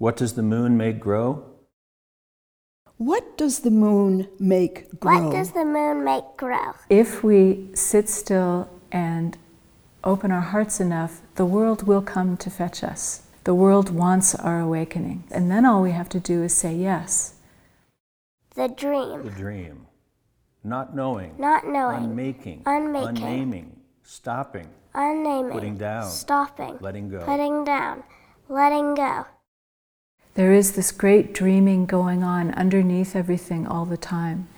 What does the moon make grow? What does the moon make grow? What does the moon make grow? If we sit still and open our hearts enough, the world will come to fetch us. The world wants our awakening. And then all we have to do is say yes. The dream. The dream. dream. Not knowing. Not knowing. Unmaking. Unmaking. Unnaming. Stopping. Unnaming. Putting down. Stopping. Letting go. Putting down. Letting go. There is this great dreaming going on underneath everything all the time.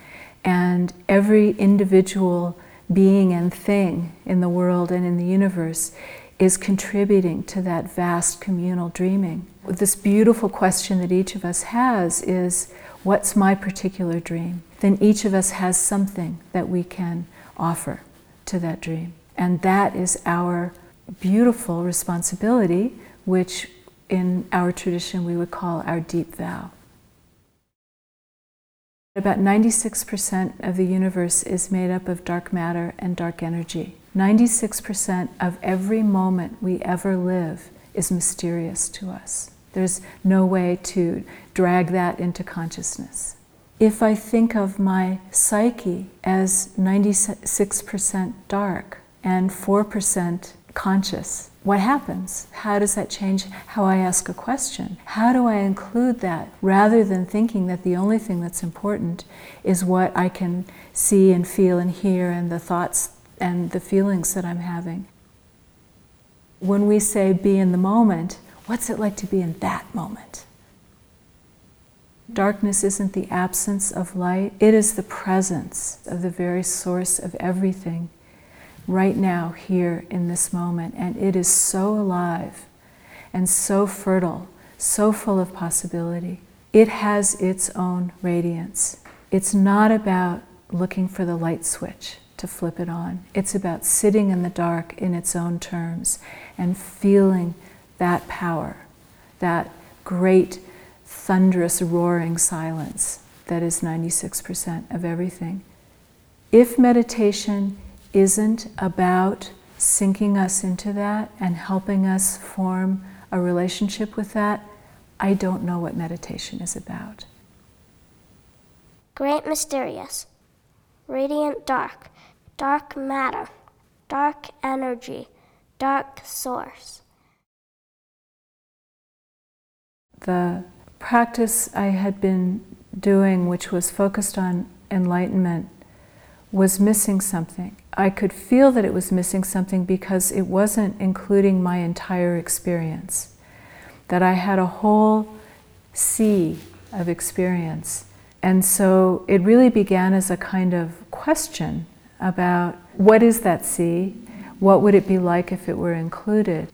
And every individual being and thing in the world and in the universe is contributing to that vast communal dreaming. This beautiful question that each of us has is what's my particular dream? Then each of us has something that we can offer to that dream. And that is our beautiful responsibility, which in our tradition we would call our deep vow. About 96% of the universe is made up of dark matter and dark energy. 96% of every moment we ever live is mysterious to us. There's no way to drag that into consciousness. If I think of my psyche as 96% dark and 4% conscious, what happens? How does that change how I ask a question? How do I include that rather than thinking that the only thing that's important is what I can see and feel and hear and the thoughts and the feelings that I'm having? When we say be in the moment, what's it like to be in that moment? Darkness isn't the absence of light, it is the presence of the very source of everything right now, here in this moment. And it is so alive and so fertile, so full of possibility. It has its own radiance. It's not about looking for the light switch to flip it on, it's about sitting in the dark in its own terms and feeling that power, that great, thunderous, roaring silence that is 96% of everything. If meditation isn't about sinking us into that and helping us form a relationship with that, I don't know what meditation is about. Great mysterious. Radiant dark. Dark matter. Dark energy. Dark source. The practice I had been doing, which was focused on enlightenment, was missing something. I could feel that it was missing something because it wasn't including my entire experience. That I had a whole sea of experience. And so it really began as a kind of question about what is that sea? What would it be like if it were included?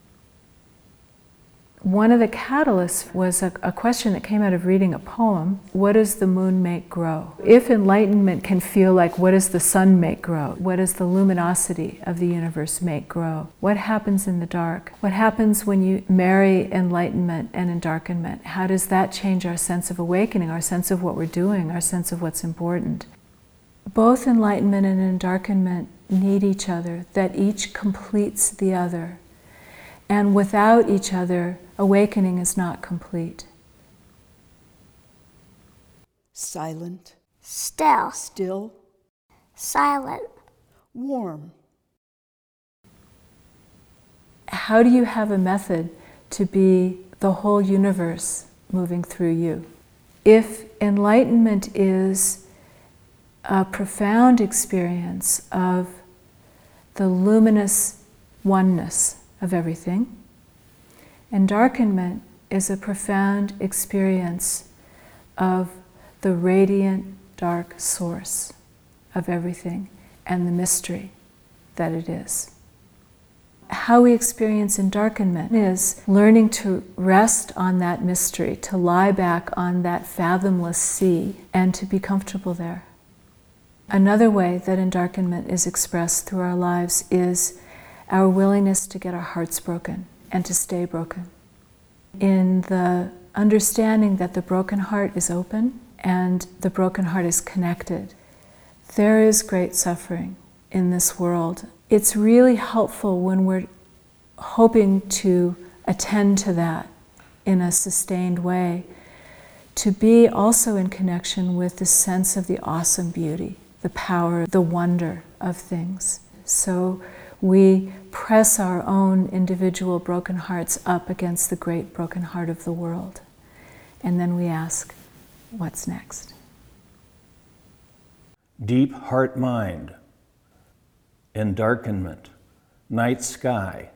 One of the catalysts was a, a, question that came out of reading a poem What does the moon make grow? If enlightenment can feel like what does the sun make grow? What does the luminosity of the universe make grow? What happens in the dark? What happens when you marry enlightenment and endarkenment? How does that change our sense of awakening, our sense of what we're doing, our sense of what's important? Both enlightenment and endarkenment need each other, that each completes the other. And without each other, awakening is not complete. Silent, Still. still, Silent. warm. How do you have a method to be the whole universe moving through you? If enlightenment is a profound experience of the luminous oneness of everything, endarkenment is a profound experience of the radiant dark source of everything and the mystery that it is. How we experience endarkenment is learning to rest on that mystery, to lie back on that fathomless sea, and to be comfortable there. Another way that endarkenment is expressed through our lives is our willingness to get our hearts broken and to stay broken. In the understanding that the broken heart is open and the broken heart is connected, there is great suffering in this world. It's really helpful when we're hoping to attend to that in a sustained way, to be also in connection with the sense of the awesome beauty, the power, the wonder of things. So we press our own individual broken hearts up against the great broken heart of the world. And then we ask, what's next? Deep heart mind, endarkenment, night sky,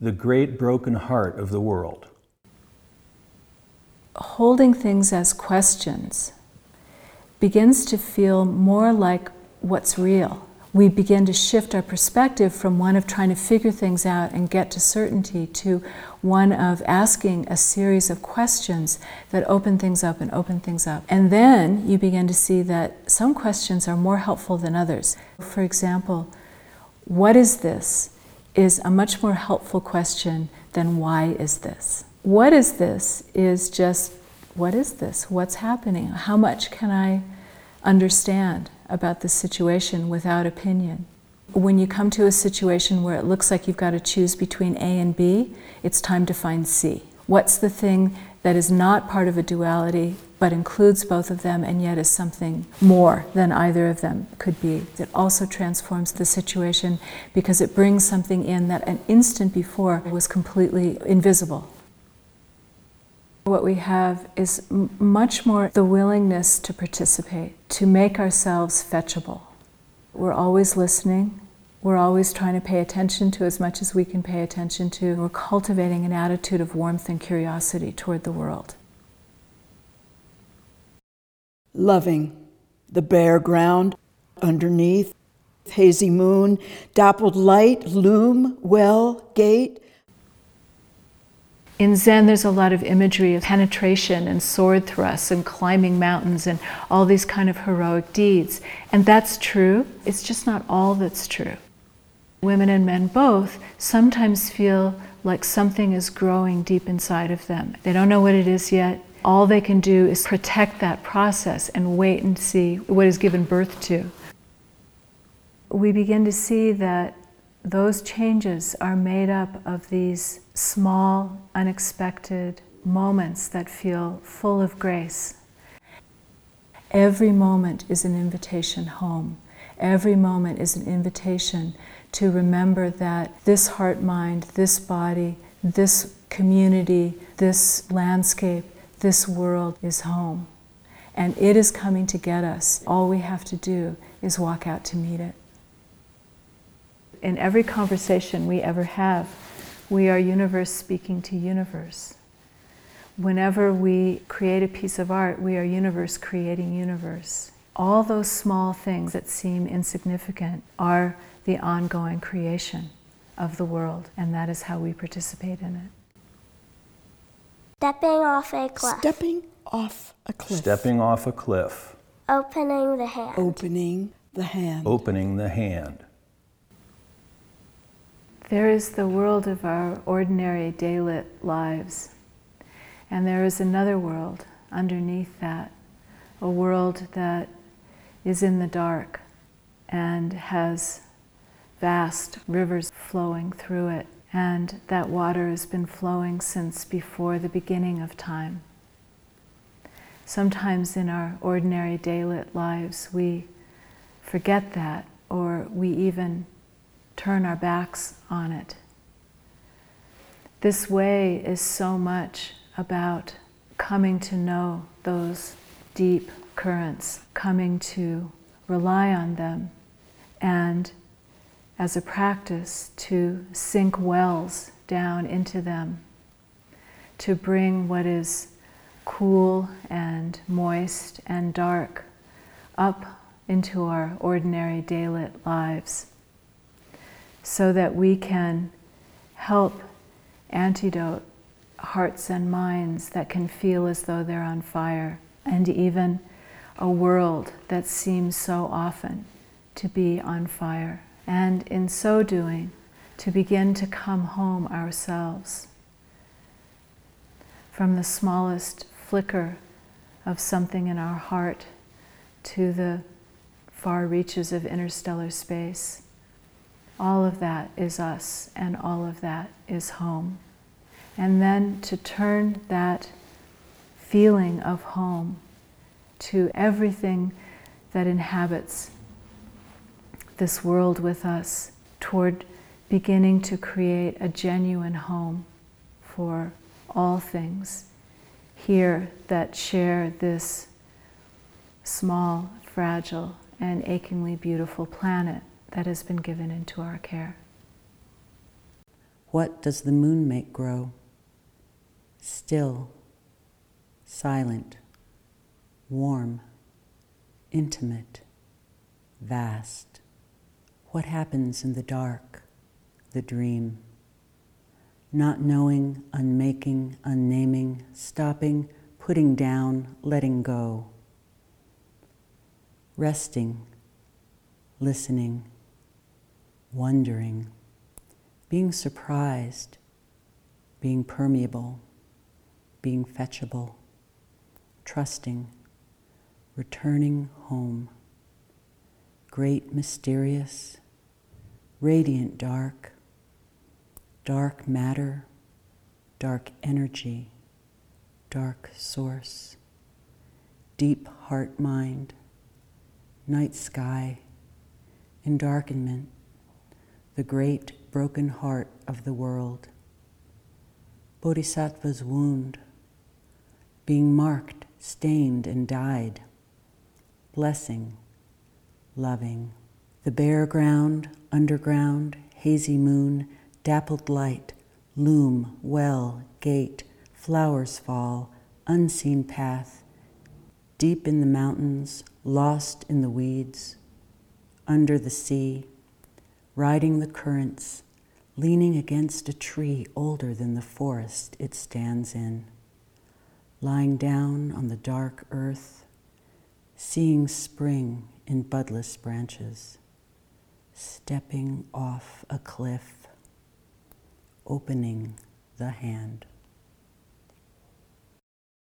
the great broken heart of the world. Holding things as questions begins to feel more like what's real we begin to shift our perspective from one of trying to figure things out and get to certainty to one of asking a series of questions that open things up and open things up. And then you begin to see that some questions are more helpful than others. For example, what is this is a much more helpful question than why is this? What is this is just what is this? What's happening? How much can I understand? About the situation without opinion. When you come to a situation where it looks like you've got to choose between A and B, it's time to find C. What's the thing that is not part of a duality but includes both of them and yet is something more than either of them could be? It also transforms the situation because it brings something in that an instant before was completely invisible. What we have is much more the willingness to participate, to make ourselves fetchable. We're always listening. We're always trying to pay attention to as much as we can pay attention to. We're cultivating an attitude of warmth and curiosity toward the world. Loving the bare ground underneath, hazy moon, dappled light, loom, well, gate in Zen, there's a lot of imagery of penetration and sword thrusts and climbing mountains and all these kind of heroic deeds. And that's true, it's just not all that's true. Women and men both sometimes feel like something is growing deep inside of them. They don't know what it is yet. All they can do is protect that process and wait and see what is given birth to. We begin to see that those changes are made up of these small, unexpected moments that feel full of grace. Every moment is an invitation home. Every moment is an invitation to remember that this heart mind, this body, this community, this landscape, this world is home. And it is coming to get us. All we have to do is walk out to meet it in every conversation we ever have, we are universe speaking to universe. Whenever we create a piece of art, we are universe creating universe. All those small things that seem insignificant are the ongoing creation of the world, and that is how we participate in it. Stepping off a cliff. Stepping off a cliff. Stepping off a cliff. Opening the hand. Opening the hand. Opening the hand. There is the world of our ordinary daylit lives, and there is another world underneath that, a world that is in the dark and has vast rivers flowing through it, and that water has been flowing since before the beginning of time. Sometimes in our ordinary daylit lives, we forget that, or we even turn our backs on it. This way is so much about coming to know those deep currents, coming to rely on them, and as a practice to sink wells down into them, to bring what is cool and moist and dark up into our ordinary daylit lives so that we can help antidote hearts and minds that can feel as though they're on fire, and even a world that seems so often to be on fire. And in so doing, to begin to come home ourselves from the smallest flicker of something in our heart to the far reaches of interstellar space. All of that is us, and all of that is home. And then to turn that feeling of home to everything that inhabits this world with us, toward beginning to create a genuine home for all things here that share this small, fragile, and achingly beautiful planet that has been given into our care. What does the moon make grow? Still, silent, warm, intimate, vast. What happens in the dark, the dream? Not knowing, unmaking, unnaming, stopping, putting down, letting go. Resting, listening, wondering, being surprised, being permeable, being fetchable, trusting, returning home. Great, mysterious, radiant dark, dark matter, dark energy, dark source, deep heart mind, night sky, endarkenment, the great broken heart of the world. Bodhisattva's wound, being marked, stained, and dyed, blessing, loving. The bare ground, underground, hazy moon, dappled light, loom, well, gate, flowers fall, unseen path, deep in the mountains, lost in the weeds, under the sea, riding the currents, leaning against a tree older than the forest it stands in, lying down on the dark earth, seeing spring in budless branches, stepping off a cliff, opening the hand.